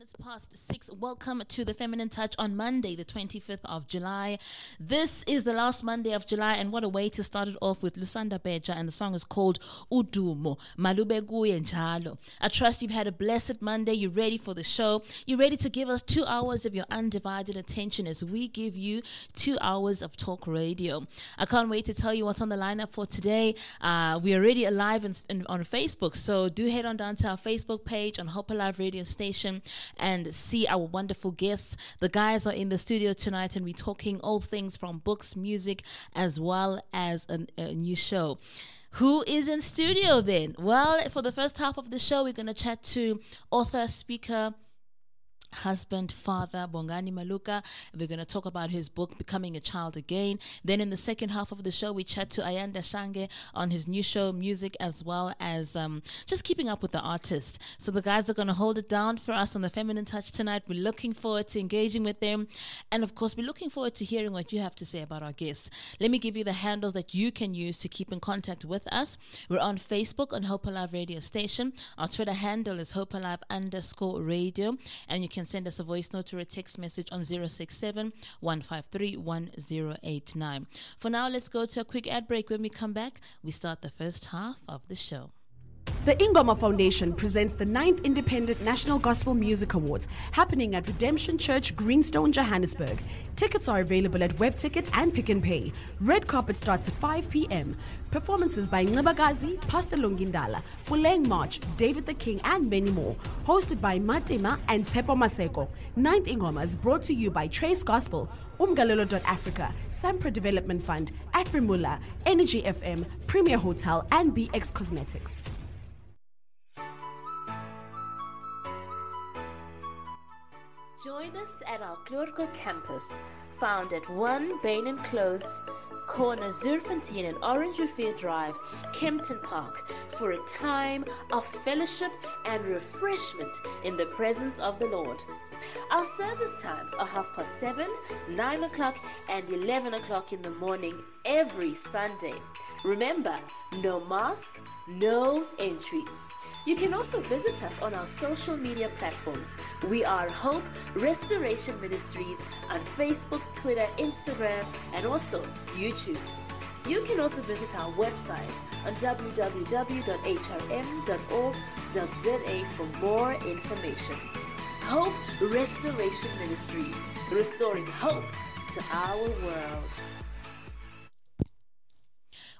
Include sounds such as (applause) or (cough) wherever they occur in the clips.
It's minutes past six. Welcome to the Feminine Touch on Monday, the 25th of July. This is the last Monday of July, and what a way to start it off with Lusanda Beja, and the song is called Udumo, Malube Njalo. I trust you've had a blessed Monday. You're ready for the show. You're ready to give us two hours of your undivided attention as we give you two hours of talk radio. I can't wait to tell you what's on the lineup for today. Uh, we're already alive in, in, on Facebook, so do head on down to our Facebook page on Hope Alive Radio Station and see our wonderful guests. The guys are in the studio tonight, and we're talking all things from books, music, as well as a, a new show. Who is in studio then? Well, for the first half of the show, we're going to chat to author, speaker, husband, father, Bongani Maluka. We're going to talk about his book, Becoming a Child Again. Then in the second half of the show, we chat to Ayanda Shange on his new show, music, as well as um, just keeping up with the artist. So the guys are going to hold it down for us on the Feminine Touch tonight. We're looking forward to engaging with them. And of course, we're looking forward to hearing what you have to say about our guests. Let me give you the handles that you can use to keep in contact with us. We're on Facebook on Hope Alive Radio Station. Our Twitter handle is Hope Alive underscore radio. And you can send us a voice note or a text message on 067 153 1089. For now, let's go to a quick ad break. When we come back, we start the first half of the show. The Ingoma Foundation presents the 9th Independent National Gospel Music Awards happening at Redemption Church, Greenstone, Johannesburg. Tickets are available at WebTicket and Pick and Pay. Red carpet starts at 5 p.m. Performances by Ngebagazi, Pastor Longindala, Puleng March, David the King, and many more. Hosted by Matima and Tepo Maseko. 9th Ingoma is brought to you by Trace Gospel, Umgalelo.Africa, Sampra Development Fund, Afrimula, Energy FM, Premier Hotel, and BX Cosmetics. Join us at our Klurko campus, found at 1 Bain and Close, corner Zuurfontein and Orange Revere Drive, Kempton Park, for a time of fellowship and refreshment in the presence of the Lord. Our service times are half past 7, 9 o'clock, and 11 o'clock in the morning every Sunday. Remember, no mask, no entry. You can also visit us on our social media platforms. We are Hope Restoration Ministries on Facebook, Twitter, Instagram, and also YouTube. You can also visit our website on www.hrm.org.za for more information. Hope Restoration Ministries, restoring hope to our world.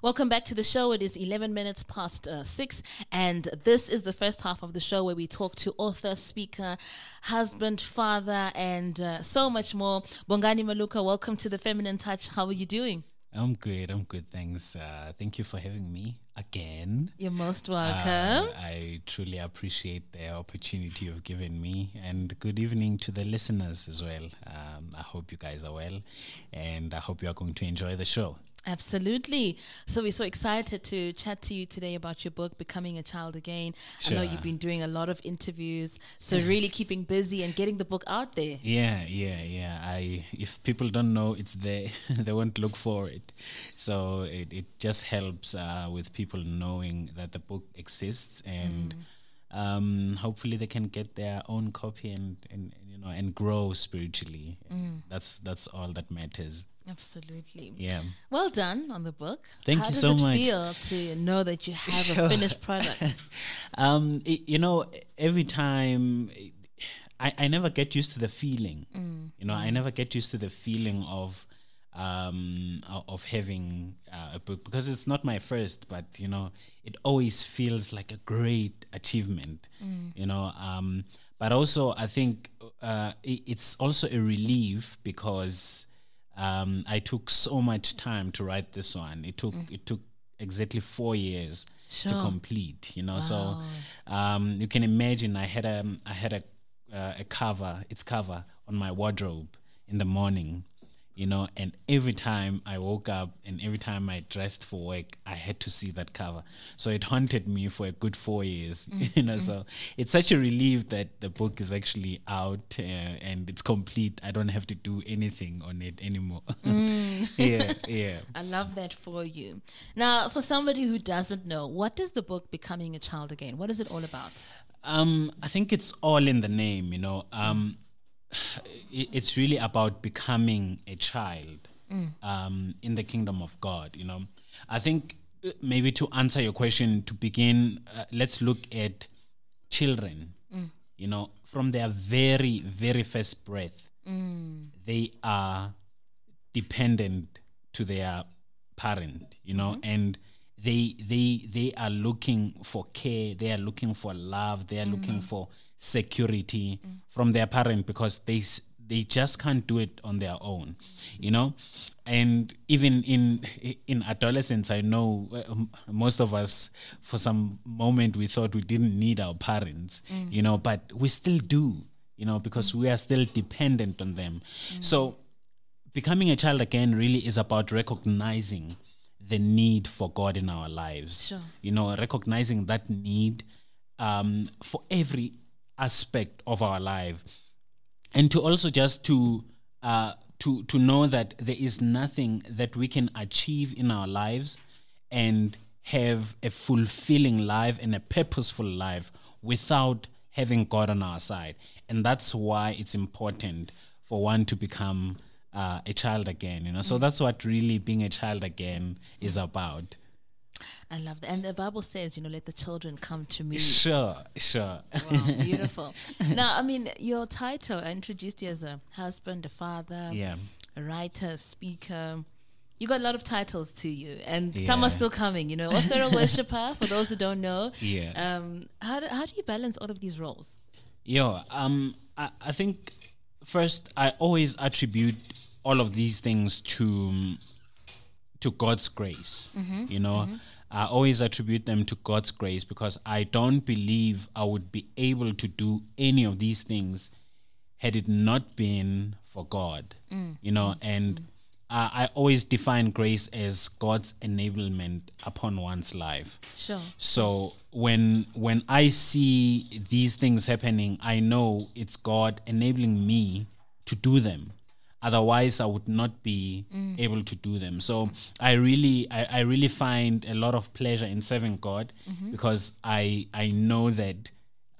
Welcome back to the show. It is 11 minutes past uh, 6, and this is the first half of the show where we talk to author, speaker, husband, father, and uh, so much more. Bongani Maluka, welcome to the Feminine Touch. How are you doing? I'm good. I'm good. Thanks. Uh, thank you for having me again. You're most welcome. Uh, I truly appreciate the opportunity you've given me, and good evening to the listeners as well. Um, I hope you guys are well, and I hope you are going to enjoy the show. Absolutely. So we're so excited to chat to you today about your book, Becoming a Child Again. Sure. I know you've been doing a lot of interviews, so really keeping busy and getting the book out there. Yeah, yeah, yeah. I if people don't know it's there, (laughs) they won't look for it. So it, it just helps uh, with people knowing that the book exists and um, hopefully they can get their own copy and, and you know and grow spiritually. That's that's all that matters. Absolutely. Yeah. Well done on the book. Thank How you does so it much. feel to know that you have (laughs) Sure. a finished product? (laughs) um, i- you know, every time I, I never get used to the feeling. You know, I never get used to the feeling of um of having uh, a book because it's not my first but you know it always feels like a great achievement you know um but also i think uh i it's also a relief because um i took so much time to write this one. It took it took exactly 4 years to complete you know so um you can imagine i had a i had a uh, a cover its cover on my wardrobe in the morning you know and every time i woke up and every time i dressed for work i had to see that cover so it haunted me for a good four years (laughs) you know so it's such a relief that the book is actually out uh, and it's complete i don't have to do anything on it anymore (laughs) yeah (laughs) yeah I love that for you. Now, for somebody who doesn't know, what is the book Becoming a Child Again? What is it all about? Um, I think it's all in the name, you know. Um, it's really about becoming a child um, in the kingdom of God, you know. I think uh, maybe to answer your question, to begin, uh, let's look at children, you know, from their very, very first breath, they are dependent to their parent you know? And they they they are looking for care they are looking for love they are looking for security from their parent because they they just can't do it on their own you know and even in in adolescence i know uh, um, most of us for some moment we thought we didn't need our parents you know but we still do you know because we are still dependent on them so becoming a child again really is about recognizing the need for God in our lives. Sure. You know, recognizing that need um, for every aspect of our life, and to also just to uh, to to know that there is nothing that we can achieve in our lives and have a fulfilling life and a purposeful life without having God on our side, and that's why it's important for one to become uh, a child again. You know, so that's what really being a child again is about. I love that. And the Bible says, you know, let the children come to me. Sure, sure. Wow, beautiful. (laughs) now, I mean, your title, I introduced you as a husband, a father, yeah. a writer, a speaker. You got a lot of titles to you, and some are still coming. You know, also a (laughs) worshiper. For those who don't know, Yeah. Um, how do, how do you balance all of these roles? Yeah. um, I, I think first I always attribute all of these things to to God's grace. You know, I always attribute them to God's grace because I don't believe I would be able to do any of these things had it not been for God. Mm. You know, and I, I always define grace as God's enablement upon one's life. Sure. So when when I see these things happening, I know it's God enabling me to do them. Otherwise, I would not be able to do them. So I really, I, I really find a lot of pleasure in serving God because I I know that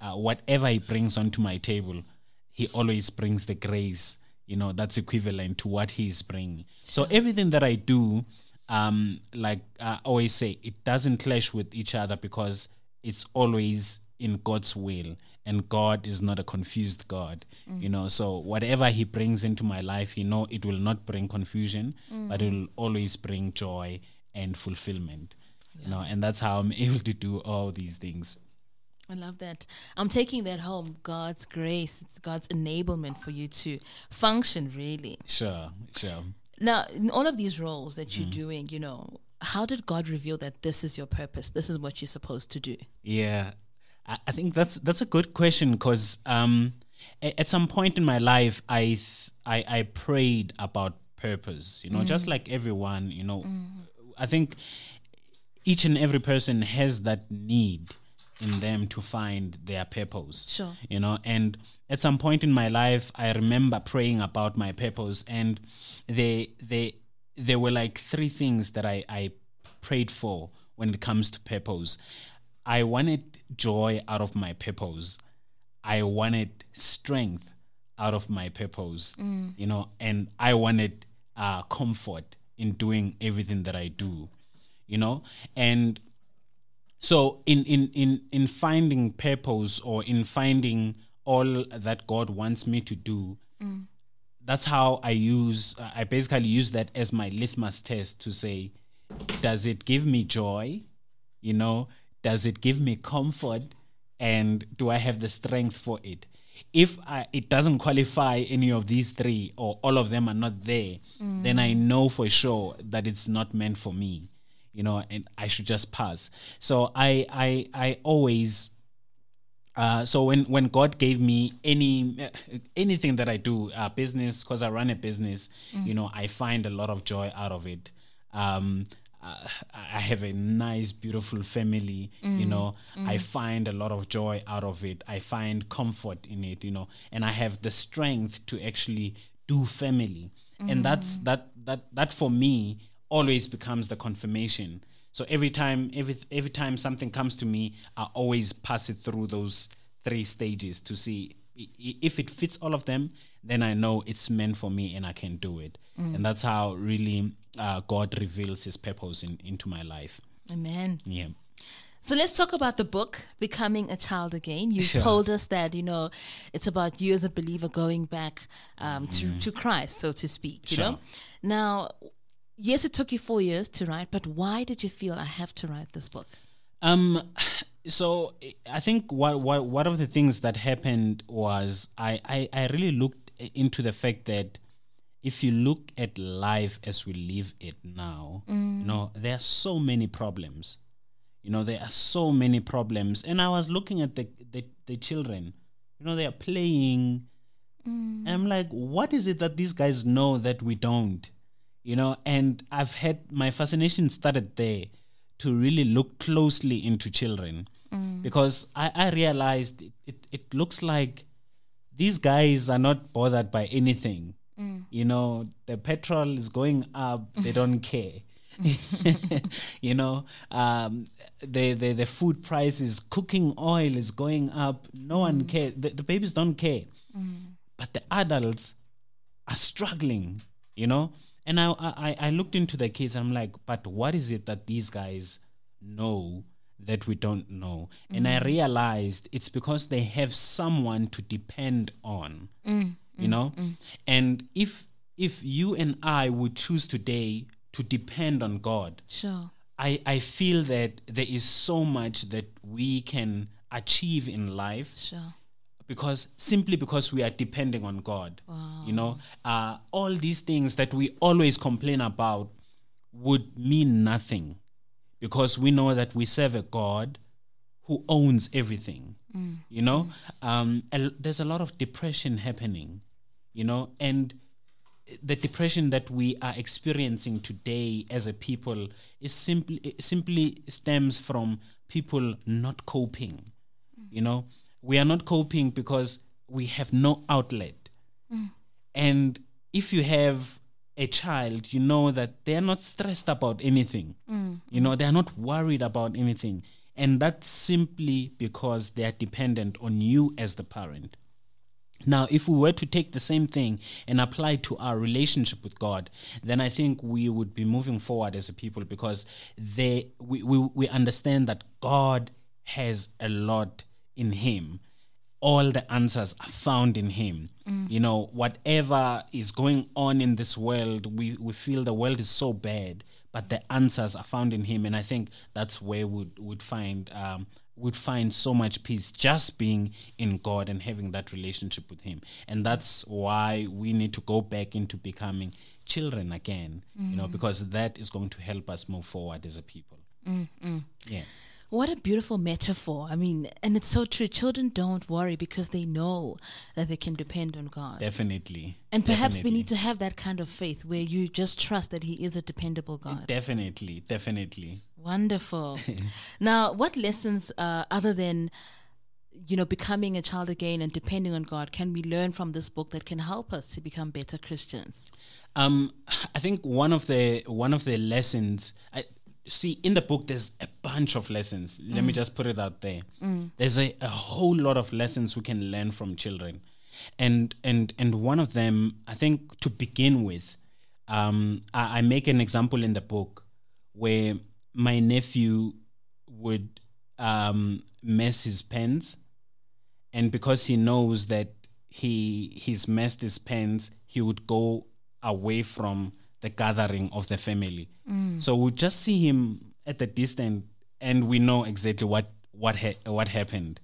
uh, whatever He brings onto my table, He always brings the grace. You know that's equivalent to what He's bringing. So everything that I do, um, like I always say, it doesn't clash with each other because it's always in God's will, and God is not a confused God. You know, so whatever He brings into my life, you know, it will not bring confusion, but it will always bring joy and fulfillment. You know, and that's how I'm (laughs) able to do all these things. I love that. I'm taking that home. God's grace, it's God's enablement for you to function really. Sure, sure. Now, in all of these roles that you're mm. doing, you know, how did God reveal that this is your purpose? This is what you're supposed to do? Yeah, I, think that's that's a good question because um, at some point in my life, I th- I, I prayed about purpose. You know, just like everyone. You know, I think each and every person has that need in them to find their purpose. Sure. You know, and at some point in my life, I remember praying about my purpose, and they they there were like three things that I I prayed for when it comes to purpose. I wanted joy out of my purpose. I wanted strength out of my purpose, you know, and I wanted uh, comfort in doing everything that I do, you know, and so in in in in finding purpose or in finding all that God wants me to do, that's how I use. I basically use that as my litmus test to say, does it give me joy? You know, does it give me comfort? And do I have the strength for it? If I, it doesn't qualify any of these three, or all of them are not there, then I know for sure that it's not meant for me. You know, and I should just pass. So I, I, I always uh, so when when God gave me any uh, anything that I do, uh, business, because I run a business, you know, I find a lot of joy out of it. Um, uh, I have a nice, beautiful family. You mm, know, mm. I find a lot of joy out of it. I find comfort in it. You know, and I have the strength to actually do family, and that's mm. that that that for me always becomes the confirmation. So every time, every every time something comes to me, I always pass it through those three stages to see if it fits all of them. Then I know it's meant for me and I can do it. And that's how really uh, God reveals His purpose in, into my life. Amen. Yeah. So let's talk about the book, Becoming a Child Again. You Sure. told us that, you know, it's about you as a believer going back um, to, to Christ, so to speak, you know. Sure. Now, yes, it took you four years to write, but why did you feel I have to write this book? Um, so I think what, what one of the things that happened was I, I I really looked into the fact that if you look at life as we live it now, you know, there are so many problems. You know, there are so many problems. And I was looking at the the, the children, you know, they are playing. And I'm like, what is it that these guys know that we don't? You know, and I've had my fascination started there to really look closely into children mm. because I, I realized it, it, it looks like these guys are not bothered by anything. Mm. You know, the petrol is going up, they don't (laughs) care. (laughs) you know, um, the, the the food prices, cooking oil is going up. No one mm. cares. The, the babies don't care, mm. but the adults are struggling. You know, and I, I I looked into the kids. I'm like, but what is it that these guys know that we don't know? And I realized it's because they have someone to depend on you know? and if if you and i would choose today to depend on god Sure. i i feel that there is so much that we can achieve in life Sure. because simply because we are depending on god you know? Uh, all these things that we always complain about would mean nothing because we know that we serve a god who owns everything you know? um, a- there's a lot of depression happening you know and the depression that we are experiencing today as a people is simply simply stems from people not coping mm. you know. We are not coping because we have no outlet. Mm. And if you have a child you know that they're not stressed about anything. Mm, you know they're not worried about anything. And that's simply because they're dependent on you as the parent now, if we were to take the same thing and apply to our relationship with God, then I think we would be moving forward as a people because they we, we, we understand that God has a lot in Him. All the answers are found in Him. You know, whatever is going on in this world, we, we feel the world is so bad, but the answers are found in Him. And I think that's where we would would find um, would find so much peace just being in God and having that relationship with Him. And that's why we need to go back into becoming children again, you know, mm-hmm. because that is going to help us move forward as a people. Mm-hmm. Yeah. What a beautiful metaphor. I mean, and it's so true. Children don't worry because they know that they can depend on God. Definitely. and perhaps we need to have that kind of faith where you just trust that He is a dependable God. Definitely, definitely. Wonderful. (laughs) now, what lessons, uh, other than you know becoming a child again and depending on God, can we learn from this book that can help us to become better Christians? Um, I think one of the one of the lessons I see in the book there's a bunch of lessons. Let me just put it out there. There's a, a whole lot of lessons we can learn from children. And and and one of them, I think to begin with, um, I, I make an example in the book where my nephew would um, mess his pens and because he knows that he he's messed his pens, he would go away from the gathering of the family. So we just see him at the distance, and we know exactly what what ha- what happened,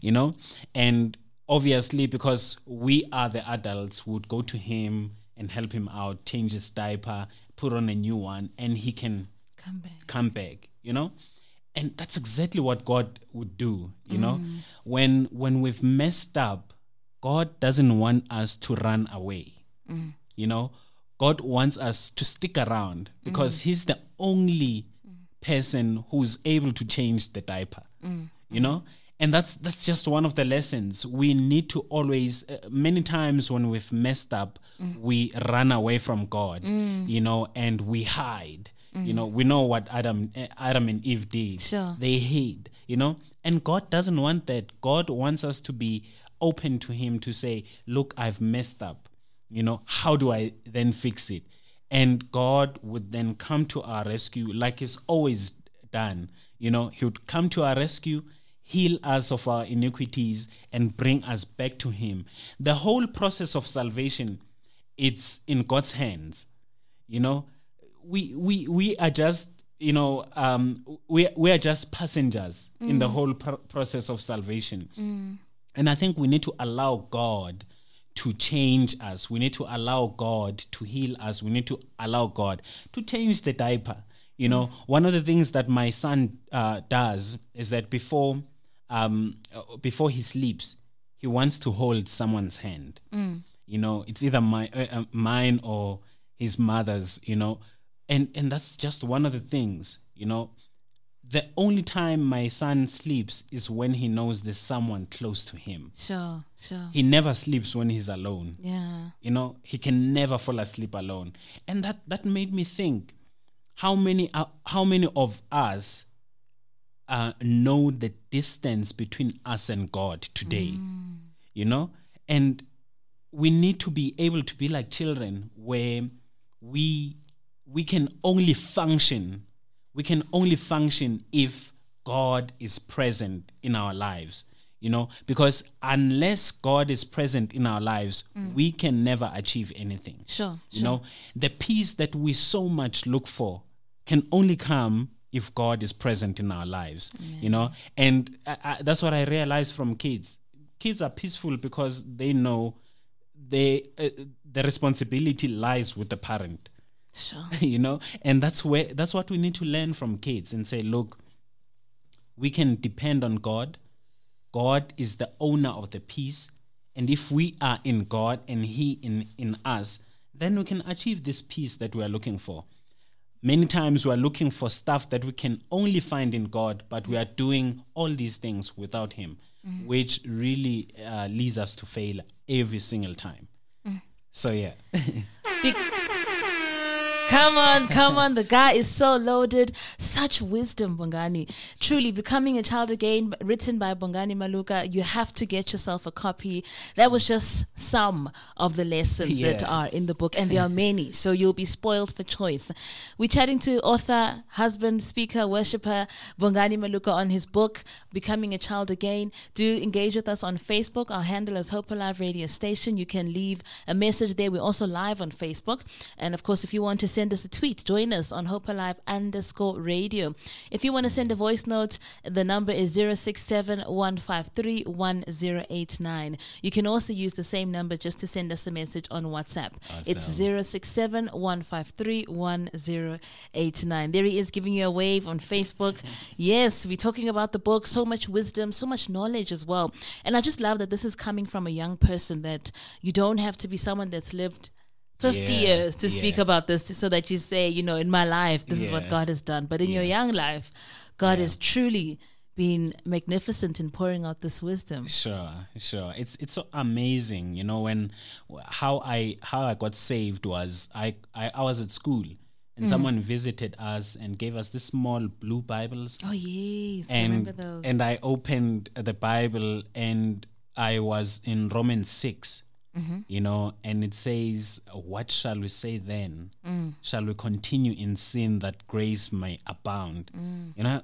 you know. And obviously, because we are the adults, would go to him and help him out, change his diaper, put on a new one, and he can Come back. come back, you know? and that's exactly what god would do you know? Mm. When when we've messed up god doesn't want us to run away mm. you know? God wants us to stick around because mm. he's the only person who's able to change the diaper you know? And that's that's just one of the lessons. We need to always uh, many times when we've messed up we run away from god you know and we hide you know we know what adam uh, adam and eve did. Sure. they hid you know? And god doesn't want that. God wants us to be open to him to say look i've messed up. You know how do i then fix it? And god would then come to our rescue like he's always done. You know he would come to our rescue heal us of our iniquities and bring us back to him. The whole process of salvation it's in god's hands. You know we we we are just you know um we we are just passengers in the whole pr- process of salvation. And i think we need to allow god to change us. We need to allow god to heal us. We need to allow god to change the diaper. You know one of the things that my son uh, does is that before um before he sleeps he wants to hold someone's hand. You know it's either my uh, uh, mine or his mother's you know and and that's just one of the things you know. The only time my son sleeps is when he knows there's someone close to him. Sure, sure. he never sleeps when he's alone. Yeah. you know he can never fall asleep alone. And that that made me think how many uh, how many of us uh, know the distance between us and god today? You know? And we need to be able to be like children where we we can only function we can only function if god is present in our lives you know? Because unless god is present in our lives we can never achieve anything Sure, you know? the peace that we so much look for can only come if god is present in our lives you know? And I, I, that's what i realized from kids. Kids are peaceful because they know they uh, the responsibility lies with the parent Sure. (laughs) you know? And that's where that's what we need to learn from kids and say look we can depend on god. God is the owner of the peace. And if we are in god and he in in us then we can achieve this peace that we are looking for. Many times we are looking for stuff that we can only find in god but we are doing all these things without him which really uh, leads us to fail every single time. So yeah (laughs) Come on, come on. The guy is so loaded. Such wisdom, Bongani. Truly, Becoming a Child Again, written by Bongani Maluka. You have to get yourself a copy. That was just some of the lessons (laughs) that are in the book, and there are many. So you'll be spoiled for choice. We're chatting to author, husband, speaker, worshipper Bongani Maluka on his book, Becoming a Child Again. Do engage with us on Facebook. Our handle is Hope Alive Radio Station. You can leave a message there. We're also live on Facebook. And of course, if you want to send us a tweet, join us on Hope Alive underscore radio. If you want to send a voice note, the number is 067 153 1089. You can also use the same number just to send us a message on WhatsApp. It's 067 153 1089. There he is giving you a wave on Facebook. (laughs) yes, we're talking about the book, so much wisdom, so much knowledge as well. And I just love that this is coming from a young person that you don't have to be someone that's lived 50 Yeah, years to speak about this so that you say, you know, in my life, this is what God has done. But in your young life, God has truly been magnificent in pouring out this wisdom. Sure, sure. It's it's so amazing, you know. When how I how I got saved was I I, I was at school and mm. someone visited us and gave us these small blue Bibles, Oh, yes. I remember those. and I opened the Bible and I was in Romans 6 Mm-hmm. You know, and it says, "What shall we say then? Mm. Shall we continue in sin that grace may abound?" Mm. You know,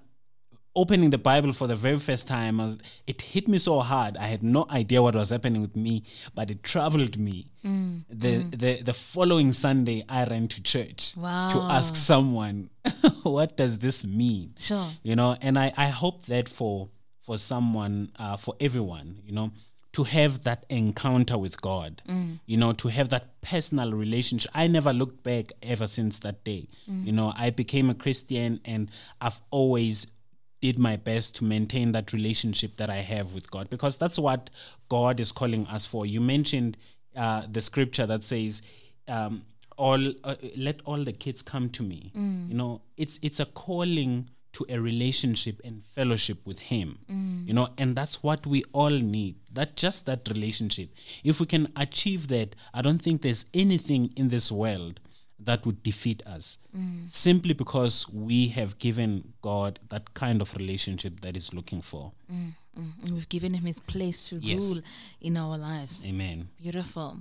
opening the Bible for the very first time, was, it hit me so hard. I had no idea what was happening with me, but it troubled me. Mm, The, the the following Sunday, I ran to church to ask someone, (laughs) "What does this mean?" Sure. You know, and I I hope that for for someone, uh, for everyone, you know. To have that encounter with God, you know, to have that personal relationship. I never looked back ever since that day. You know, I became a Christian and I've always did my best to maintain that relationship that I have with God because that's what God is calling us for. You mentioned uh, the scripture that says, um, "All uh, let all the kids come to me." You know, it's it's a calling to a relationship and fellowship with Him. Mm. You know, and that's what we all need. That just that relationship. If we can achieve that, I don't think there's anything in this world that would defeat us mm. simply because we have given God that kind of relationship that He's looking for. Mm, mm and we've given him his place to Yes. rule in our lives. Amen. Beautiful.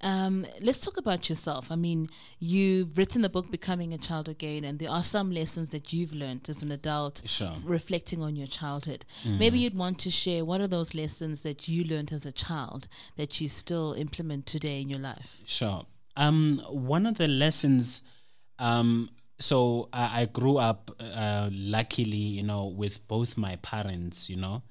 Um, let's talk about yourself. I mean, you've written the book Becoming a Child Again, and there are some lessons that you've learned as an adult Sure. reflecting on your childhood. Maybe you'd want to share what are those lessons that you learned as a child that you still implement today in your life? Sure. Um, one of the lessons, um, so I, I grew up uh, luckily, you know, with both my parents, you know,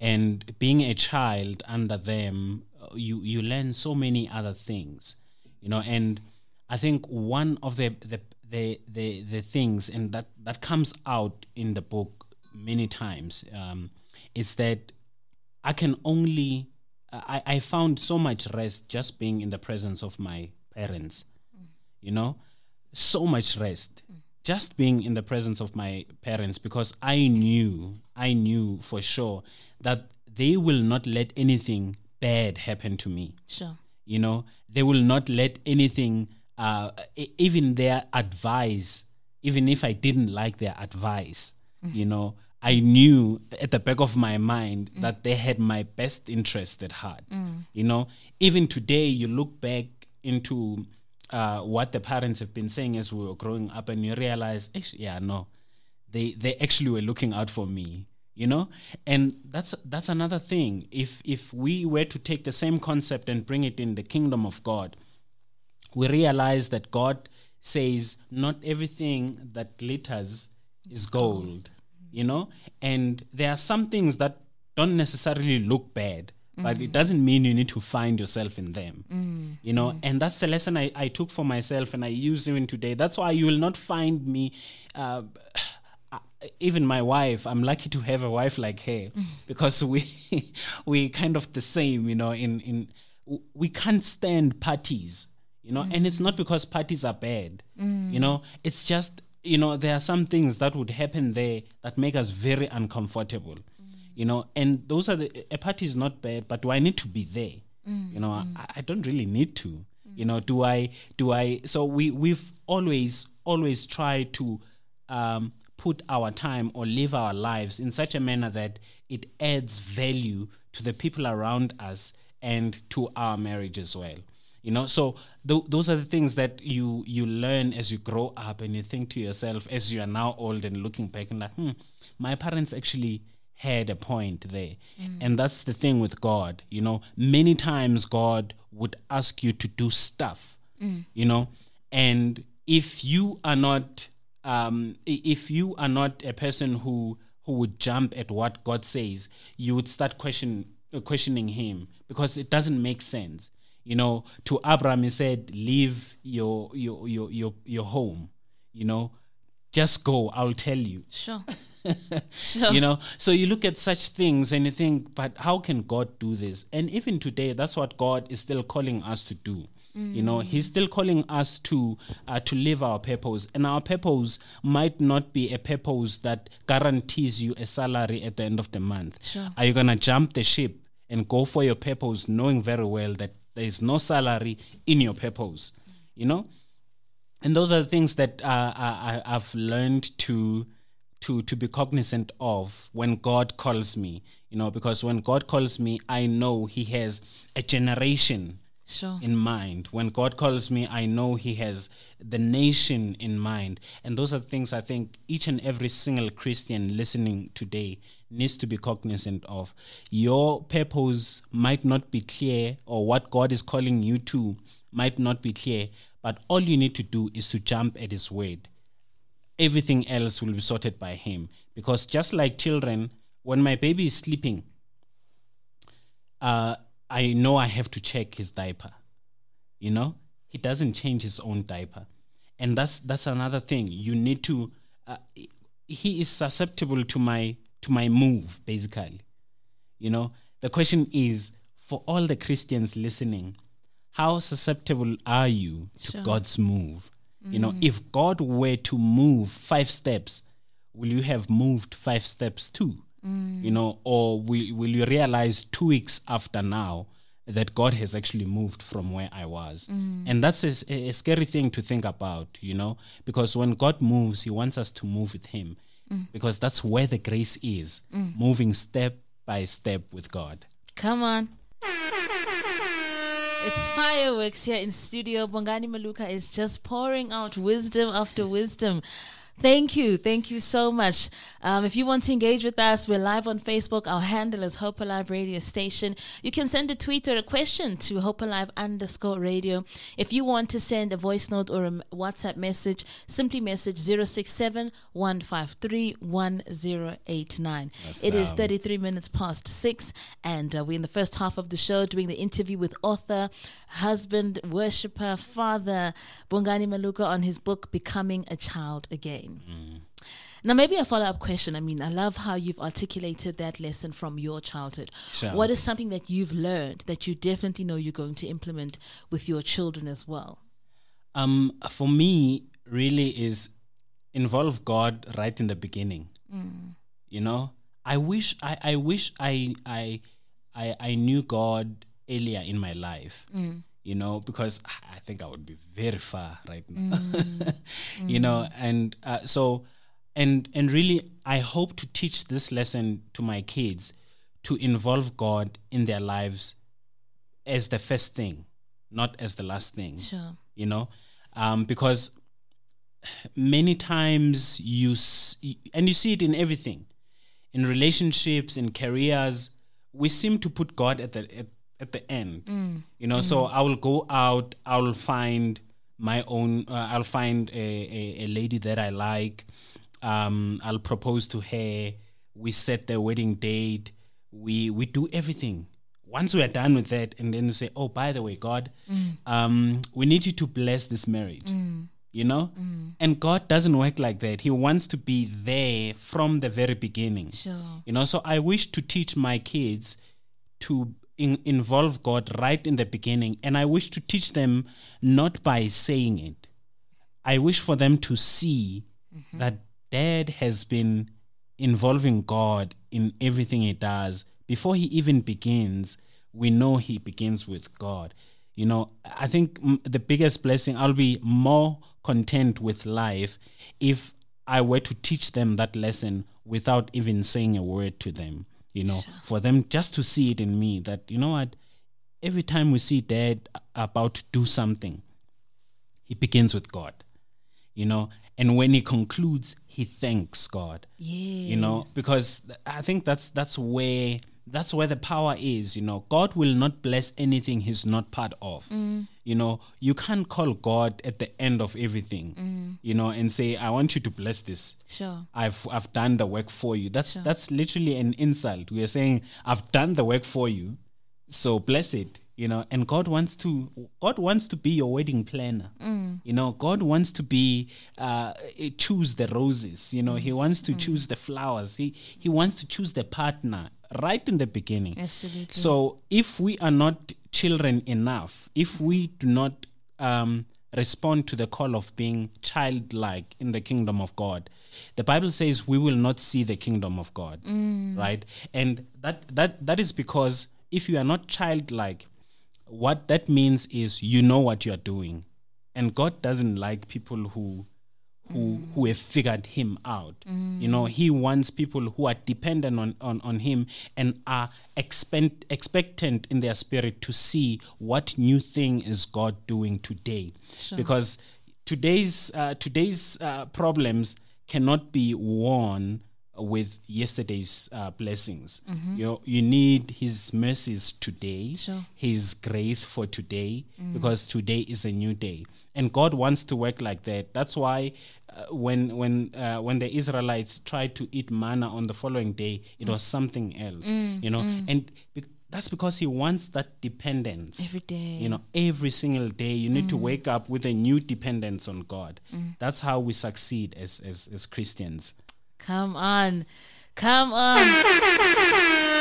and being a child under them, you you learn so many other things, you know, and I think one of the the the the, the things, and that that comes out in the book many times, um, is that I can only I, I found so much rest just being in the presence of my parents. You know, so much rest just being in the presence of my parents because I knew I knew for sure that they will not let anything bad happen to me. Sure. you know they will not let anything uh, even their advice even if i didn't like their advice you know i knew at the back of my mind that they had my best interest at heart. You know even today you look back into uh, what the parents have been saying as we were growing up and you realize "Eish, yeah no. They they actually were looking out for me you know? And that's that's another thing. If if we were to take the same concept and bring it in the kingdom of god we realize that god says not everything that glitters is gold. you know? And there are some things that don't necessarily look bad but it mm. doesn't mean you need to find yourself in them mm. you know? Mm. And that's the lesson I, I took for myself and i use even today. That's why you will not find me uh, even my wife i'm lucky to have a wife like her (laughs) because we (laughs) we kind of the same you know in in we can't stand parties you know and mm. it's not because parties are bad you mm. know it's just you know there are some things that would happen there that make us very uncomfortable mm. you know and those are the a party is not bad but do i need to be there? You know I, I don't really need to you know do i do i so we we've always always tried to um put our time or live our lives in such a manner that it adds value to the people around us and to our marriage as well you know? So th- those are the things that you you learn as you grow up and you think to yourself as you are now old and looking back and like hmm my parents actually had a point there. And that's the thing with god you know? Many times god would ask you to do stuff you know? And if you are not um if you are not a person who who would jump at what god says you would start question uh, questioning him because it doesn't make sense. You know to abraham he said leave your your your your, your home you know. Just go i'll tell you. Sure. (laughs) sure. you know so you look at such things and you think but how can god do this? And even today that's what god is still calling us to do you know he's still calling us to uh, to live our purpose and our purpose might not be a purpose that guarantees you a salary at the end of the month Sure. are you going to jump the ship and go for your purpose knowing very well that there is no salary in your purpose you know and those are the things that uh, I, I- I've learned to to to be cognizant of when God calls me. You know, because when God calls me, I know He has a generation Sure. in mind. When God calls me, I know He has the nation in mind. And those are things I think each and every single Christian listening today needs to be cognizant of. Your purpose might not be clear, or what God is calling you to might not be clear, but all you need to do is to jump at His word. Everything else will be sorted by Him. Because just like children, when my baby is sleeping, uh, I know I have to check his diaper. You know, he doesn't change his own diaper, and that's that's another thing. You need to. Uh, he is susceptible to my to my move basically you know the question is for all the christians listening how susceptible are you to Sure. god's move you know if god were to move five steps will you have moved five steps too Mm. you know or will, will you realize two weeks after now that god has actually moved from where i was mm. and that's a scary thing to think about you know because when god moves he wants us to move with him mm. because that's where the grace is moving step by step with god Come on. It's fireworks here in studio. Bongani Maluka is just pouring out wisdom after wisdom. Thank you. Thank you so much. Um, if you want to engage with us, we're live on Facebook. Our handle is Hope Alive Radio Station. You can send a tweet or a question to Hope Alive underscore radio. If you want to send a voice note or a WhatsApp message, simply message 067 153 1089. It is 33 minutes past six, and uh, we're in the first half of the show doing the interview with author, husband, worshipper, father Bongani Maluka on his book Becoming a Child Again. Now, maybe a follow up question. I mean, I love how you've articulated that lesson from your childhood. Sure. What is something that you've learned that you definitely know you're going to implement with your children as well? um for me really is involve god right in the beginning you know i wish i i wish i i i, I knew god earlier in my life you know because i think i would be very far right now. (laughs) You know and uh, so and and really i hope to teach this lesson to my kids to involve god in their lives as the first thing not as the last thing Sure. you know? Um, because many times you s- and you see it in everything. In relationships in careers we seem to put god at the at, at the end. You know so i will go out i will find my own uh, i'll find a, a, a lady that i like. Um, i'll propose to her. We set the wedding date. We we do everything. Once we are done with that and then say oh by the way god um, we need you to bless this marriage you know? And god doesn't work like that. He wants to be there from the very beginning. Sure. you know so i wish to teach my kids to in, involve god right in the beginning and i wish to teach them not by saying it. I wish for them to see mm-hmm. that dad has been involving god in everything he does. Before he even begins we know he begins with god. You know i think the biggest blessing i'll be more content with life if i were to teach them that lesson without even saying a word to them you know for them just to see it in me that you know what every time we see dad about to do something he begins with god you know and when he concludes he thanks god Yeah. you know because i think that's that's where that's where the power is you know god will not bless anything he's not part of mm. you know you can't call god at the end of everything mm. you know and say i want you to bless this Sure. I've I've done the work for you. That's that's literally an insult. We are saying I've done the work for you, so bless it. You know, and God wants to God wants to be your wedding planner. Mm. You know, God wants to be uh, choose the roses. You know, He wants to choose the flowers. He He wants to choose the partner right in the beginning. Absolutely. So if we are not children enough, if we do not um, respond to the call of being childlike in the kingdom of God, the Bible says we will not see the kingdom of God, right? And that that that is because if you are not childlike, what that means is you know what you are doing, and God doesn't like people who who who have figured him out. You know, he wants people who are dependent on, on, on him and are expect, expectant in their spirit to see what new thing is God doing today. Because today's uh, today's uh, problems cannot be won with yesterday's uh, blessings. You know, you need His mercies today, Sure. His grace for today, because today is a new day, and God wants to work like that. That's why uh, when when uh, when the Israelites tried to eat manna on the following day, it was something else. You know, and be- that's because He wants that dependence Every day. you know every single day you need to wake up with a new dependence on god that's how we succeed as as, as christians Come on. Come on. (laughs)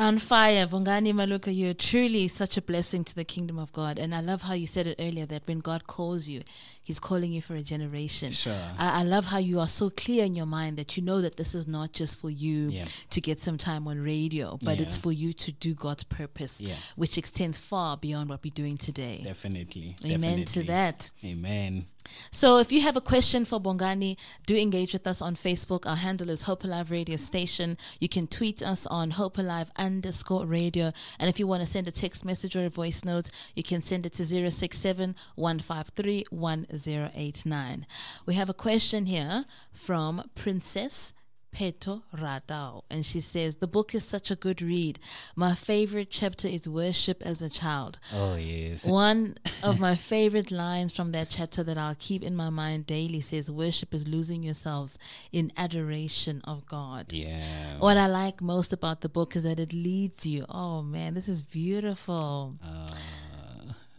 On fire, Bongani Maluka, you're truly such a blessing to the kingdom of God. And I love how you said it earlier that when God calls you, He's calling you for a generation. Sure. I, I love how you are so clear in your mind that you know that this is not just for you Yeah. to get some time on radio, but it's for you to do God's purpose, Yeah. which extends far beyond what we're doing today. Definitely. Amen to that. Amen. So if you have a question for Bongani, do engage with us on Facebook. Our handle is Hope Alive Radio Station. You can tweet us on Hope Alive underscore radio. And if you want to send a text message or a voice note, you can send it to 067 153 1089. We have a question here from Princess Peto Radao. And she says, The book is such a good read. My favorite chapter is Worship as a Child. Oh, yes. One of my favorite lines from that chapter that I'll keep in my mind daily says, Worship is losing yourselves in adoration of God. Yeah. What I like most about the book is that it leads you. Oh man, this is beautiful. Uh,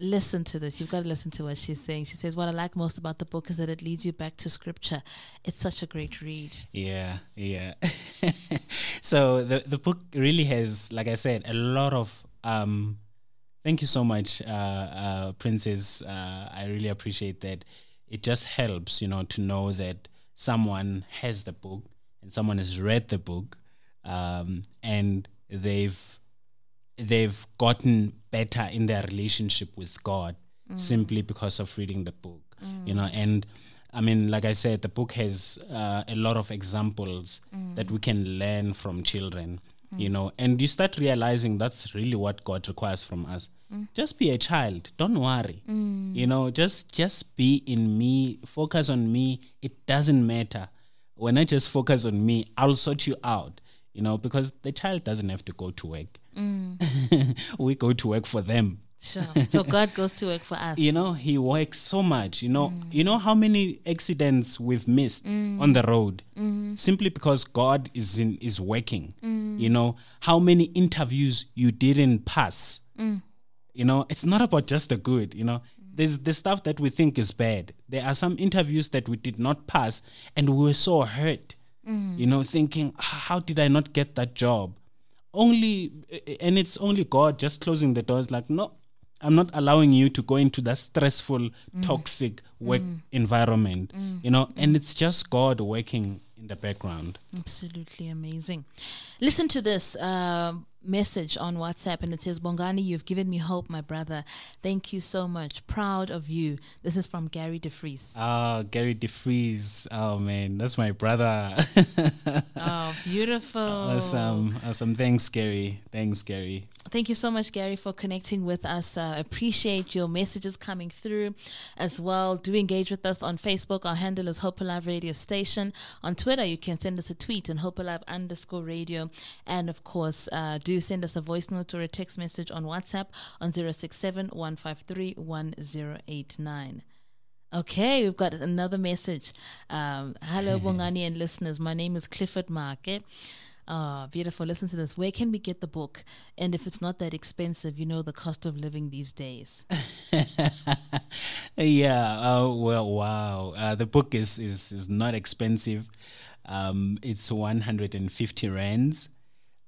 Listen to this. You've got to listen to what she's saying. She says, What I like most about the book is that it leads you back to scripture. It's such a great read. Yeah, yeah. (laughs) so the the book really has, like I said, a lot of. Um, thank you so much, uh, uh, Princess. Uh, I really appreciate that. It just helps, you know, to know that someone has the book and someone has read the book, um, and they've they've gotten better in their relationship with God simply because of reading the book. You know, and I mean, like I said, the book has uh, a lot of examples that we can learn from children. You know, and you start realizing that's really what God requires from us. Just be a child. Don't worry. You know, just just be in me. Focus on me. It doesn't matter. When I just focus on me, I'll sort you out. You know, because the child doesn't have to go to work. Mm. (laughs) we go to work for them. Sure. So God goes to work for us. you know he works so much. You know mm. you know how many accidents we've missed mm. on the road? Mm-hmm. Simply because god is in is working. You know how many interviews you didn't pass? You know it's not about just the good you know. There's the stuff that we think is bad. There are some interviews that we did not pass and we were so hurt. You know thinking "Ah, how did i not get that job only and it's only god just closing the doors like no i'm not allowing you to go into that stressful mm. toxic mm. work environment mm. you know and it's just god working in the background. Absolutely amazing. Listen to this uh, message on WhatsApp, and it says, Bongani, you've given me hope, my brother. Thank you so much. Proud of you. This is from Gary DeFries. ah gary defreeze oh man that's my brother (laughs) Oh, beautiful. awesome awesome thanks gary thanks gary Thank you so much, Gary, for connecting with us. Uh, appreciate your messages coming through as well. Do engage with us on Facebook. Our handle is Hope Alive Radio Station. On Twitter, you can send us a tweet on Hope Alive underscore radio. And of course, uh, do send us a voice note or a text message on WhatsApp on 067 153 1089. Okay, we've got another message. Um, hello, (laughs) Bongani and listeners. My name is Clifford Marke. Ah, beautiful. Listen to this. Where can we get the book? And if it's not that expensive, you know the cost of living these days. (laughs) yeah. Oh well. Wow. Uh, the book is is is not expensive. Um, it's one hundred and fifty rands.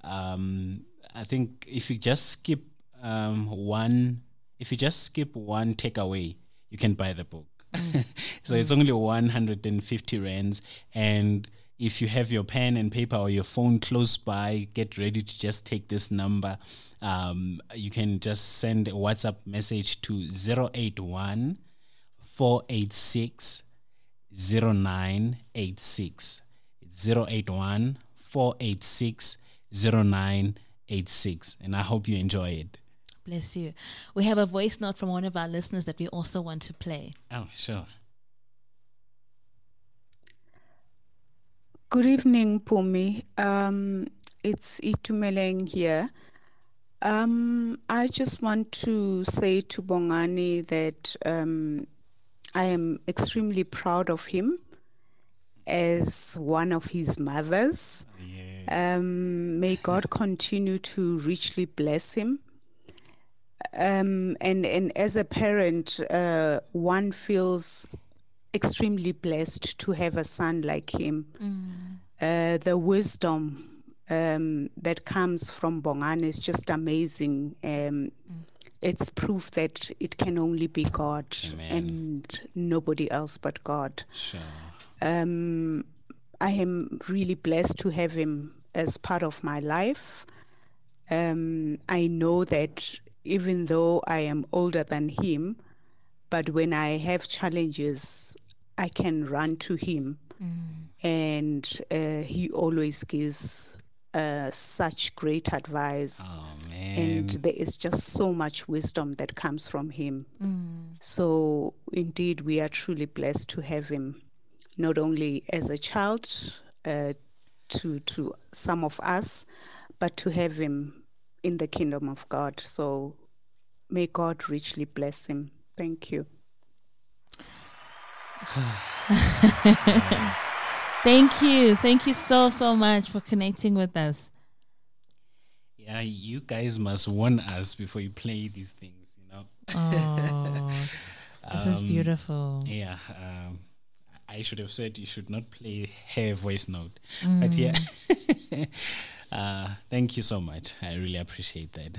Um, I think if you just skip um, one, if you just skip one takeaway, you can buy the book. (laughs) so it's only one hundred and fifty rands, and if you have your pen and paper or your phone close by, get ready to just take this number. Um, you can just send a WhatsApp message to 081 486 0986. It's 081 486 0986. And I hope you enjoy it. Bless you. We have a voice note from one of our listeners that we also want to play. Oh, sure. Good evening, Pumi. Um, it's Itumeleng here. Um, I just want to say to Bongani that um, I am extremely proud of him as one of his mothers. Um, may God (laughs) continue to richly bless him. Um, and, and as a parent, uh, one feels extremely blessed to have a son like him. Uh, the wisdom um, that comes from Bongani is just amazing. Um, It's proof that it can only be God Amen. and nobody else but God. Sure. Um, I am really blessed to have him as part of my life. Um, I know that even though I am older than him, but when I have challenges, I can run to him, and uh, he always gives uh, such great advice Oh and there is just so much wisdom that comes from him. So, indeed, we are truly blessed to have him, not only as a child uh, to to some of us, but to have him in the kingdom of God. So, may God richly bless him. Thank you. (sighs) Thank you. Thank you so, so much for connecting with us. yeah, you guys must warn us before you play these things. You know. Oh, this is Um, beautiful. Yeah. Um, I should have said you should not play her voice note. But yeah. (laughs) uh, thank you so much. I really appreciate that.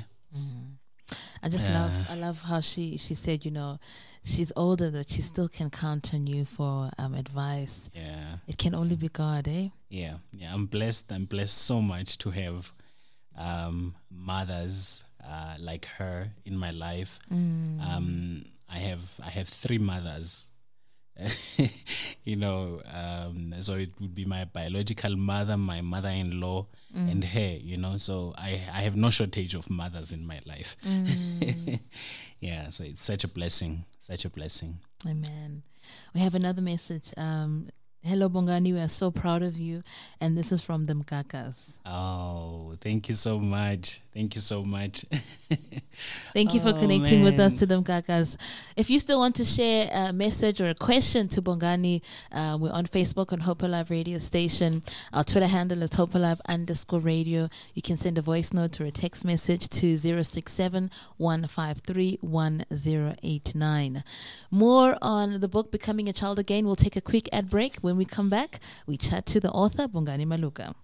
I just love I love how she she said, you know, she's older but she still can count on you for um advice. Yeah. It can only be God, eh? Yeah. Yeah. I'm blessed. I'm blessed so much to have um, mothers uh, like her in my life. Um, I have I have three mothers. (laughs) you know, um, so it would be my biological mother, my mother-in-law, and her. You know, so I I have no shortage of mothers in my life. (laughs) yeah, so it's such a blessing, such a blessing. Amen. We have another message. Um Hello Bongani, we are so proud of you. And this is from the Mkakas. Oh, thank you so much. Thank you so much. (laughs) Thank you for Oh, connecting with us to the Kakas. If you still want to share a message or a question to Bongani, uh, we're on Facebook on Hope Alive Radio Station. Our Twitter handle is Hope Alive underscore radio. You can send a voice note or a text message to 067 153 1089. More on the book Becoming a Child Again. We'll take a quick ad break. When we come back, we chat to the author, Bongani Maluka.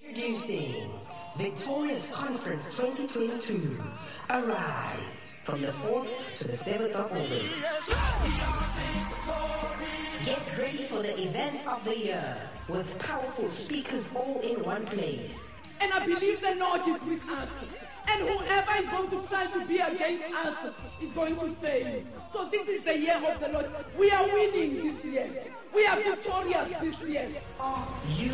Introducing Victorious Conference 2022. Arise from the 4th to the 7th of August. Get ready for the event of the year with powerful speakers all in one place. And I believe the Lord is with us. And whoever is going to try to be against us is going to fail. So this is the year of the Lord. We are winning this year. We are victorious this year. Are you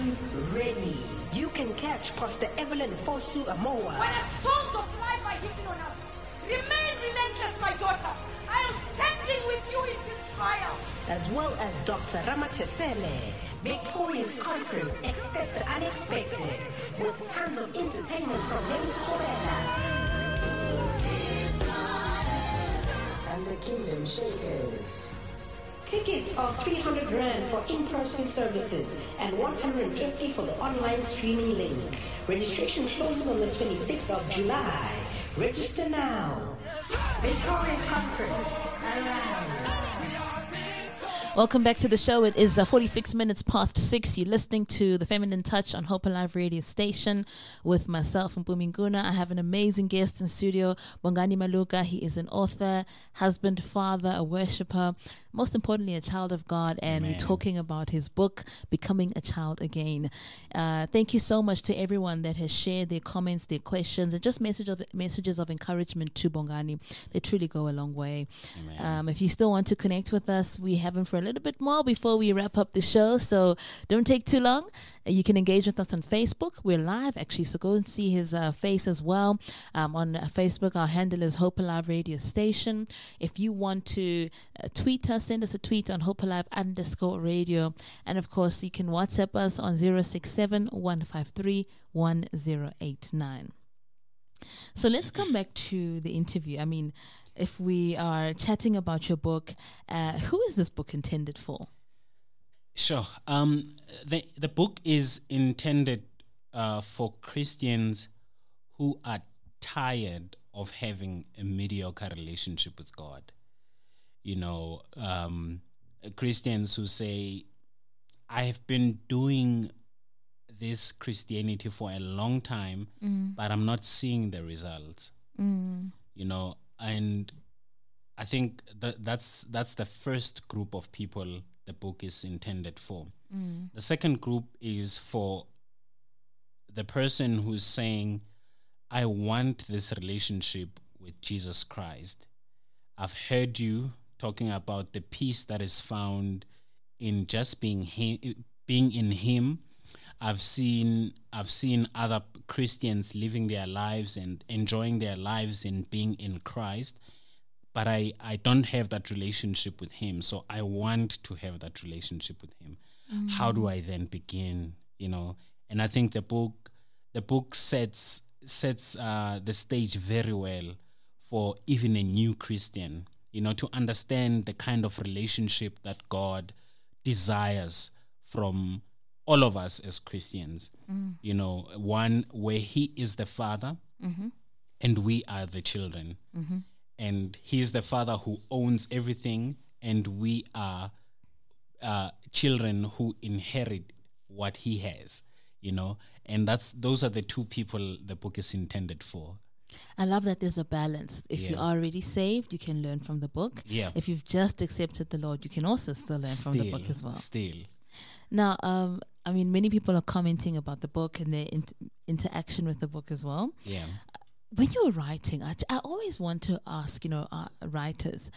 ready? You can catch Pastor Evelyn Fosu Amoa. When the storms of life are hitting on us, remain relentless, my daughter. I am standing with you in this trial. as well as Dr. Ramatesele. Victorious Conference, expect the unexpected with tons of entertainment from Kobela. And the Kingdom Shakers. Tickets are 300 Rand for in-person services and 150 for the online streaming link. Registration closes on the 26th of July. Register now. Victorious Conference. Arise. Welcome back to the show. It is uh, 46 minutes past six. You're listening to The Feminine Touch on Hope Alive Radio Station with myself and Buminguna. I have an amazing guest in studio, Bongani Maluka. He is an author, husband, father, a worshiper, most importantly, a child of God. And we're talking about his book, Becoming a Child Again. Uh, thank you so much to everyone that has shared their comments, their questions, and just message of, messages of encouragement to Bongani. They truly go a long way. Um, if you still want to connect with us, we have him for a little bit more before we wrap up the show. So don't take too long. Uh, You can engage with us on Facebook. We're live actually, so go and see his uh, face as well. Um, on uh, Facebook, our handle is Hope Alive Radio Station. If you want to uh, tweet us, send us a tweet on Hope Alive underscore radio. And of course, you can WhatsApp us on 067 153 1089. So let's come back to the interview. I mean, if we are chatting about your book, uh, who is this book intended for? Sure. Um, the the book is intended uh, for Christians who are tired of having a mediocre relationship with God. you know, um, Christians who say, I have been doing this Christianity for a long time, but I'm not seeing the results. You know, and I think that that's that's the first group of people the book is intended for. Mm. The second group is for the person who's saying, I want this relationship with Jesus Christ. I've heard you talking about the peace that is found in just being him, being in him. I've seen I've seen other Christians living their lives and enjoying their lives and being in Christ, but I I don't have that relationship with him. So I want to have that relationship with him. How do I then begin? You know, and I think the book the book sets sets uh, the stage very well for even a new Christian, you know, to understand the kind of relationship that God desires from all of us as Christians. You know, one where He is the Father and we are the children. And He is the Father who owns everything, and we are uh, children who inherit what He has. You know, and that's those are the two people the book is intended for. I love that there's a balance. If you are already saved, you can learn from the book. Yeah. If you've just accepted the Lord, you can also still learn from the book as well. Still, Now, um, I mean, many people are commenting about the book and their int- interaction with the book as well. yeah. When you were writing, I, I always want to ask, you know, uh, writers,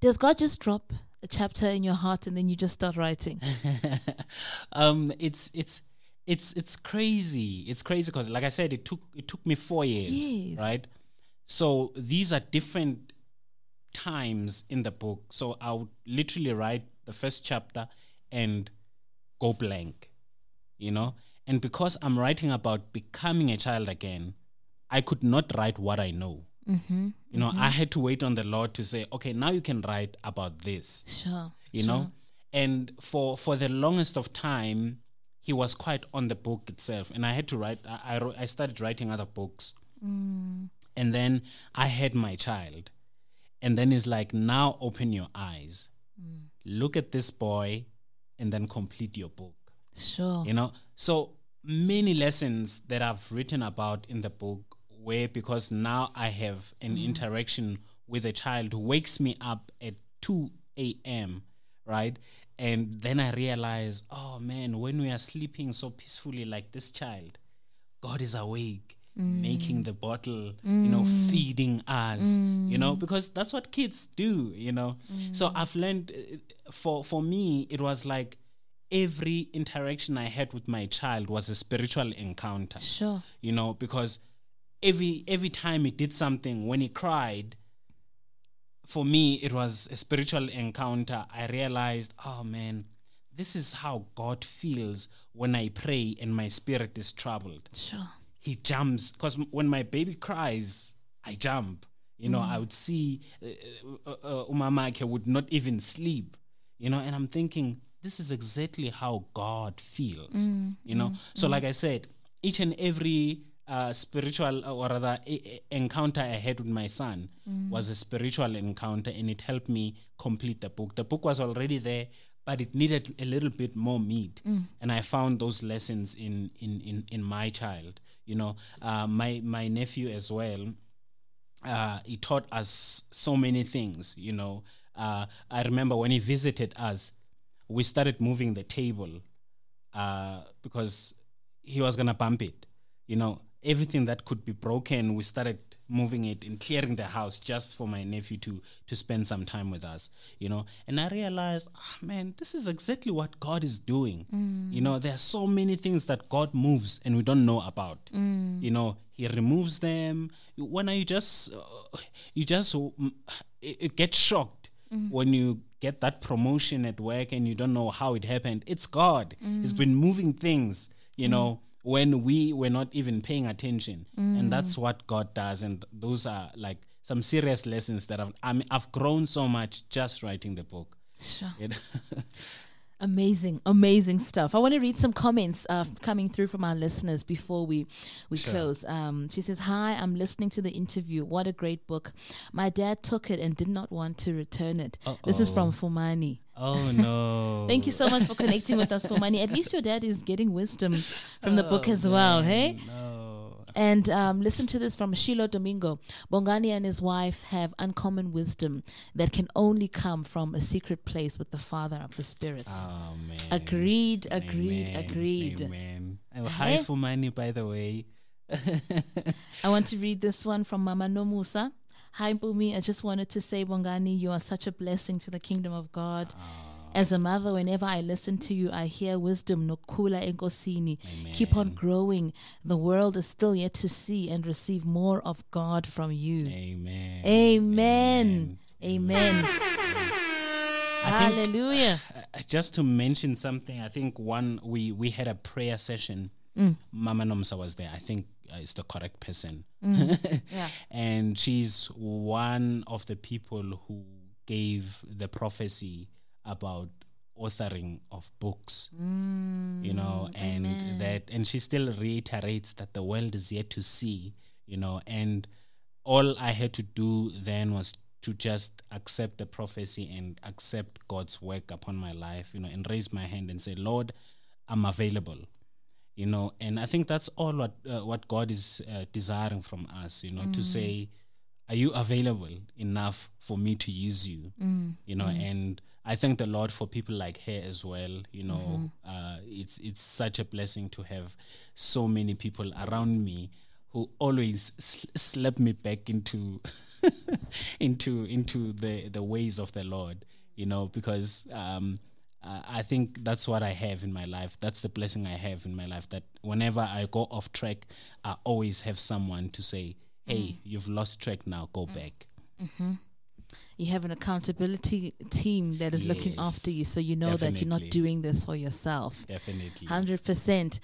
does God just drop a chapter in your heart and then you just start writing? (laughs) um, it's it's it's it's crazy. It's crazy because, like I said, it took it took me four years, Yes. right? So these are different times in the book. So I would literally write the first chapter and go blank, you know. And because I'm writing about becoming a child again, I could not write what I know. mm-hmm. You know, I had to wait on the Lord to say, okay, now you can write about this Sure. you sure. know and for for the longest of time he was quite on the book itself and i had to write i i, I started writing other books Mm. and then i had my child and then it's like now open your eyes Mm. look at this boy and then complete your book Sure. you know? So many lessons that i've written about in the book where because now i have an mm. interaction with a child who wakes me up at 2 a.m right? And then i realize oh man when we are sleeping so peacefully like this child god is awake mm. making the bottle you know mm. feeding us you know? Because that's what kids do you know? So i've learned uh, for for me it was like every interaction i had with my child was a spiritual encounter. Sure. you know because every every time he did something when he cried for me it was a spiritual encounter. I realized oh man this is how god feels when i pray and my spirit is troubled. Sure. he jumps because when my baby cries i jump. You know i would see uh, uh, uh, umamake would not even sleep. You know and i'm thinking this is exactly how god feels you know? so like i said each and every uh, spiritual uh, or rather encounter i had with my son was a spiritual encounter and it helped me complete the book. The book was already there but it needed a little bit more meat. And i found those lessons in in in, in my child you know? Uh, my my nephew as well uh, he taught us so many things you know? Uh, i remember when he visited us we started moving the table uh, because he was gonna bump it. You know everything that could be broken we started moving it and clearing the house just for my nephew to to spend some time with us you know. And i realized ah, man this is exactly what god is doing. You know there are so many things that god moves and we don't know about. You know he removes them. When are you just uh, you just mm, it, it get shocked Mm-hmm. when you get that promotion at work and you don't know how it happened it's god. He's mm. been moving things you mm. know when we were not even paying attention. And mm. that's what god does. And those are like some serious lessons that I've, I mean, I've grown so much just writing the book. Sure. (laughs) Amazing, amazing stuff. I want to read some comments uh, coming through from our listeners before we we close. Um, she says, "Hi, I'm listening to the interview. What a great book. My dad took it and did not want to return it. oh This is from Fumani. Oh (laughs) no! Thank you so much for connecting with us, Fumani. At least your dad is getting wisdom from the book as well, hey? No. And um, listen to this from Shiloh Domingo. Bongani and his wife have uncommon wisdom that can only come from a secret place with the Father of the spirits. Oh man. Agreed, agreed, Amen, agreed. Amen. Oh, hi Hey. for money, by the way. (laughs) I want to read this one from Mama Nomusa. Hi, Bumi. I just wanted to say, Bongani, you are such a blessing to the kingdom of God. As a mother, whenever I listen to you, I hear wisdom, nokula enkosini. Keep on growing. The world is still yet to see and receive more of God from you. Amen. Amen. Amen. Hallelujah. Uh, just to mention something, I think one we we had a prayer session. Mama Nomsa was there. I think uh, is the correct person. (laughs) Yeah. and she's one of the people who gave the prophecy about authoring of books you know and that and she still reiterates that the world is yet to see you know and all i had to do then was to just accept the prophecy and accept god's work upon my life you know and raise my hand and say lord i'm available you know and i think that's all what uh, what god is uh, desiring from us you know to say are you available enough for me to use you? You know and i thank the lord for people like her as well you know uh, it's it's such a blessing to have so many people around me who always sl- slap me back into (laughs) into into the the ways of the lord you know because um uh, I think that's what I have in my life. That's the blessing I have in my life. That whenever I go off track, I always have someone to say, "Hey, you've lost track now. Go back." You have an accountability team that is looking after you, so you know that you're not doing this for yourself. Definitely. Hundred percent.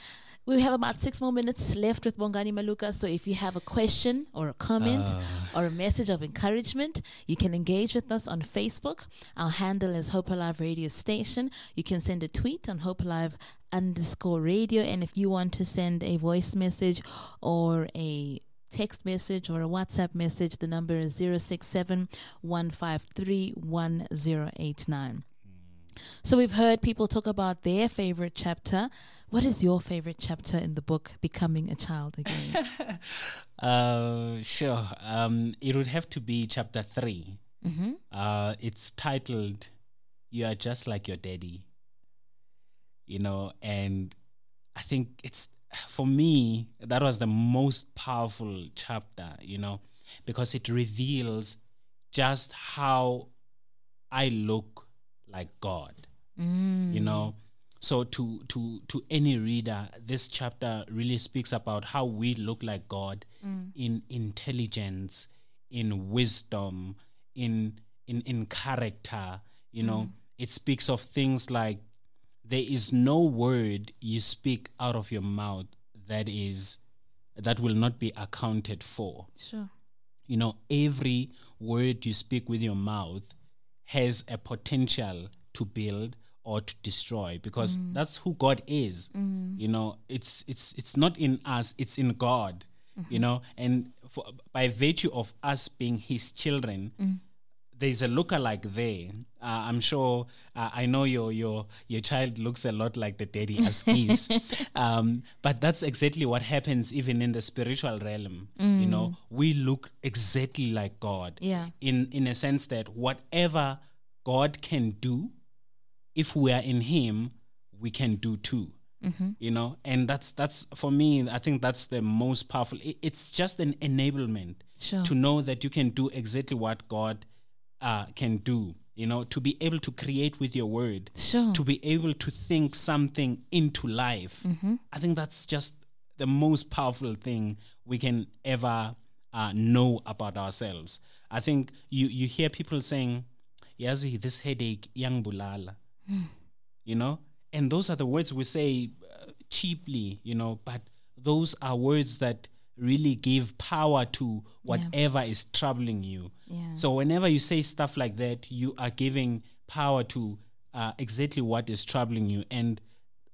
We have about six more minutes left with Bongani Maluka. So if you have a question or a comment Ah. or a message of encouragement, you can engage with us on Facebook. Our handle is Hope Alive Radio Station. You can send a tweet on Hope Alive underscore radio. And if you want to send a voice message or a text message or a WhatsApp message, the number is 067 So we've heard people talk about their favorite chapter. What is your favorite chapter in the book, Becoming a Child Again? (laughs) Uh, sure. Um, it would have to be chapter 3 mm-hmm. Uh, it's titled "You Are Just Like Your Daddy." You know, and I think it's for me that was the most powerful chapter. You know, because it reveals just how I look like God. You know, mm. so to to to any reader, this chapter really speaks about how we look like God mm. in intelligence, in wisdom, in in in character. You know, mm. it speaks of things like there is no word you speak out of your mouth that is that will not be accounted for. Sure. you know every word you speak with your mouth has a potential to build or to destroy because mm. that's who god is. Mm. You know it's it's it's not in us it's in god. You mm-hmm. know and for, by virtue of us being his children mm. There's a lookalike there. Uh, I'm sure. Uh, I know your your your child looks a lot like the daddy (laughs) Askis, um, but that's exactly what happens even in the spiritual realm. You know, we look exactly like God. Yeah. In in a sense that whatever God can do, if we are in Him, we can do too. You know, and that's that's for me. I think that's the most powerful. It, it's just an enablement Sure. to know that you can do exactly what God uh, can do. You know, to be able to create with your word, Sure. to be able to think something into life. I think that's just the most powerful thing we can ever uh, know about ourselves. I think you you hear people saying, "Yazi, this headache, yang bulala," you know, and those are the words we say uh, cheaply, you know, but those are words that really give power to whatever is troubling you. Yeah. So whenever you say stuff like that, you are giving power to uh, uh, exactly what is troubling you. And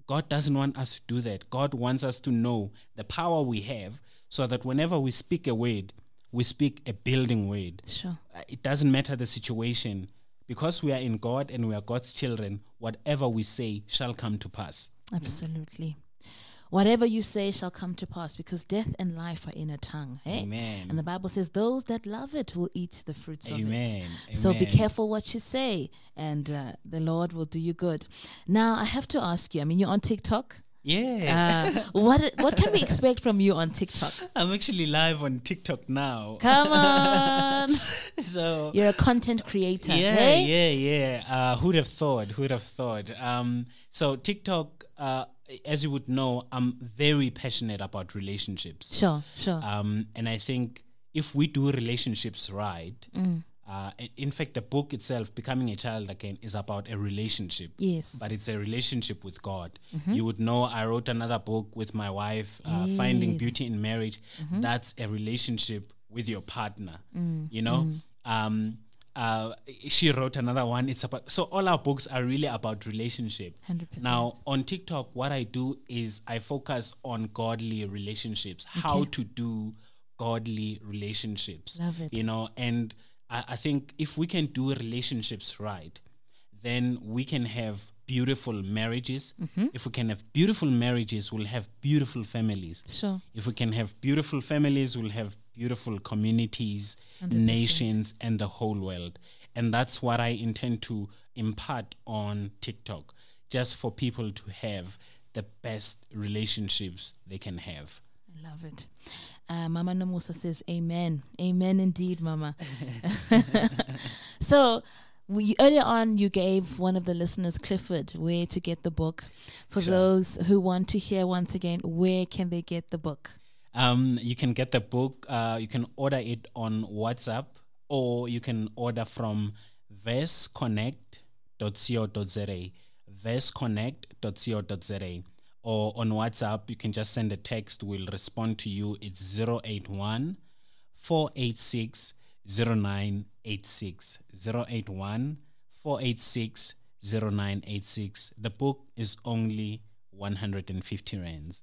God doesn't want us to do that. God wants us to know the power we have so that whenever we speak a word, we speak a building word. Sure. Uh, It doesn't matter the situation. Because we are in God and we are God's children, whatever we say shall come to pass. Absolutely. Whatever you say shall come to pass because death and life are in a tongue. Hey? Amen. And the Bible says, Those that love it will eat the fruits of it. Amen. So be careful what you say, and uh, the Lord will do you good. Now, I have to ask you I mean, you're on TikTok. Yeah. Uh, what what can we (laughs) expect from you on TikTok? I'm actually live on TikTok now. Come (laughs) on. so You're a content creator. yeah, hey? yeah, yeah. Uh, who'd have thought? Who'd have thought? Um, so TikTok, uh, as you would know, I'm very passionate about relationships. Sure, sure. Um, and I think if we do relationships right, Mm. Uh, in fact, the book itself, Becoming a Child Again, is about a relationship. Yes. But it's a relationship with God. Mhm. You would know I wrote another book with my wife, uh, Finding Beauty in Marriage. Mhm. That's a relationship with your partner. Mm, You know? mm. Um, uh, she wrote another one. It's about so all our books are really about relationship. 100%. Now on TikTok, what I do is I focus on godly relationships, how to do godly relationships. Love it. You know, and I, I think if we can do relationships right, then we can have beautiful marriages. Mhm. If we can have beautiful marriages, we'll have beautiful families. Sure. If we can have beautiful families, we'll have beautiful communities, 100%. nations, and the whole world. And that's what I intend to impart on TikTok, just for people to have the best relationships they can have. Love it. Uh, Mama Nomusa says, Amen. Amen indeed, Mama. (laughs) so, we, earlier on, you gave one of the listeners, Clifford, where to get the book. For Sure. those who want to hear once again, where can they get the book? Um, you can get the book. Uh, you can order it on WhatsApp, or you can order from versconnect.co.za. Versconnect.co.za. Or on WhatsApp, you can just send a text. We'll respond to you. It's 081 486 0986. 081 486 0986. The book is only 150 rands.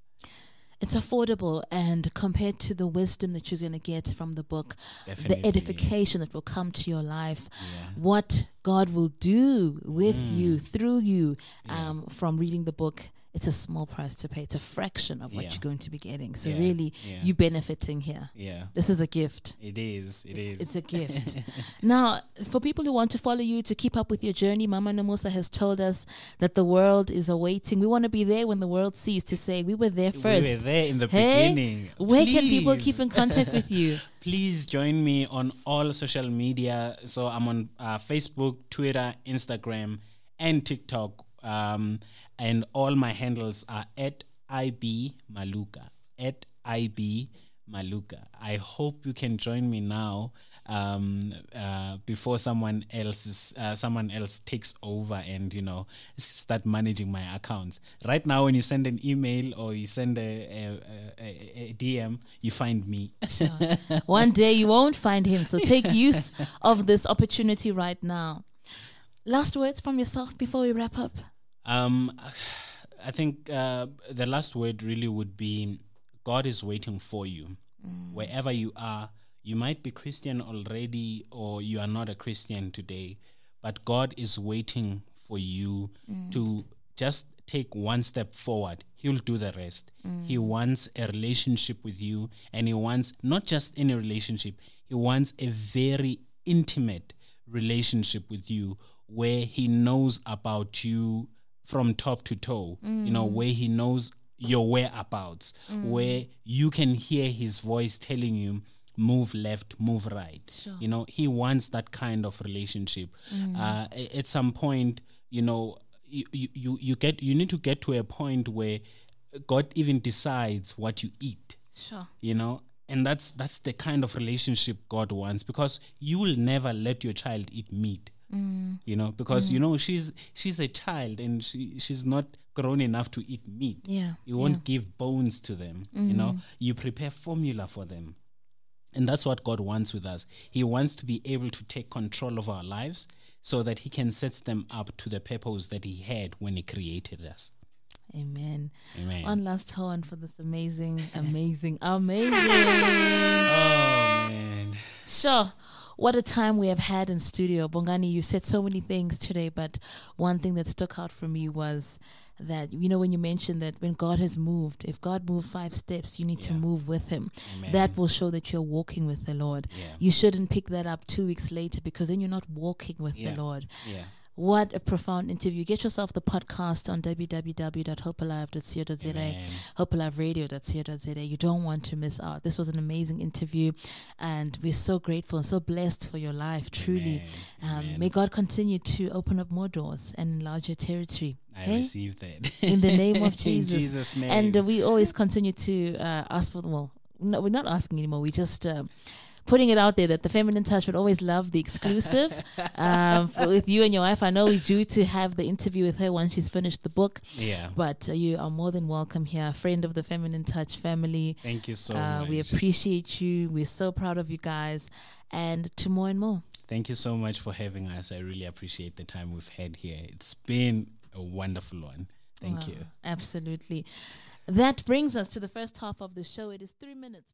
It's affordable, and compared to the wisdom that you're going to get from the book, Definitely. the edification that will come to your life, what God will do with Mm. you, through you, um, from reading the book. It's a small price to pay. It's a fraction of what Yeah. you're going to be getting. So Yeah, really, yeah. you benefiting here. Yeah. This is a gift. It is. It is. It's a gift. (laughs) now, for people who want to follow you to keep up with your journey, Mama Nomusa has told us that the world is awaiting. We want to be there when the world sees to say we were there first. We were there in the Hey, beginning. Where can people keep in contact with you? (laughs) Please join me on all social media. So I'm on uh, Facebook, Twitter, Instagram, and TikTok. Um, and all my handles are at IB Maluka. At IB Maluka. I hope you can join me now um, uh, before someone else is, uh, someone else takes over and you know start managing my accounts. Right now, when you send an email or you send a, a, a, a DM, you find me. One day you won't find him. So take (laughs) use of this opportunity right now. Last words from yourself before we wrap up. Um, I think uh, the last word really would be God is waiting for you. Wherever you are, you might be Christian already or you are not a Christian today, but God is waiting for you to just take one step forward. He'll do the rest. He wants a relationship with you, and He wants not just any relationship, He wants a very intimate relationship with you where He knows about you from top to toe, you know, Mm. where He knows your whereabouts, Mm. where you can hear His voice telling you, move left, move right. Sure. You know, He wants that kind of relationship. Mm. Uh, at some point, you know, you, you, you, you get you need to get to a point where God even decides what you eat Sure. you know and that's that's the kind of relationship god wants because you will never let your child eat meat Mm. you know because Mm. you know she's she's a child and she she's not grown enough to eat meat Yeah, you won't yeah. give bones to them you know Mm. you prepare formula for them And that's what God wants with us. He wants to be able to take control of our lives so that He can set them up to the purpose that He had when He created us. Amen. Amen. One last horn for this amazing, (laughs) amazing, amazing. Oh, man. Sure. What a time we have had in studio. Bongani, you said so many things today, but one thing that stuck out for me was that, you know, when you mentioned that when God has moved, if God moves five steps, you need to move with Him. Amen. That will show that you're walking with the Lord. Yeah. You shouldn't pick that up two weeks later because then you're not walking with Yeah. the Lord. Yeah. What a profound interview. Get yourself the podcast on www.hopealive.co.za, Amen. hopealiveradio.co.za. You don't want to miss out. This was an amazing interview, and we're so grateful and so blessed for your life, truly. Amen. Um, Amen. may God continue to open up more doors and enlarge your territory. I hey? receive that. In the name of (laughs) In Jesus. Jesus' name. And uh, we always continue to uh, ask for, well, no, we're not asking anymore. We just. Uh, Putting it out there that the feminine touch would always love the exclusive (laughs) um, for, with you and your wife. I know we're due to have the interview with her once she's finished the book, yeah. but uh, you are more than welcome here, friend of the Feminine Touch family. Thank you so uh, much. we appreciate you. We're so proud of you guys, and to more and more. Thank you so much for having us. I really appreciate the time we've had here. It's been a wonderful one. Thank Wow, you. Absolutely. That brings us to the first half of the show. It is three minutes.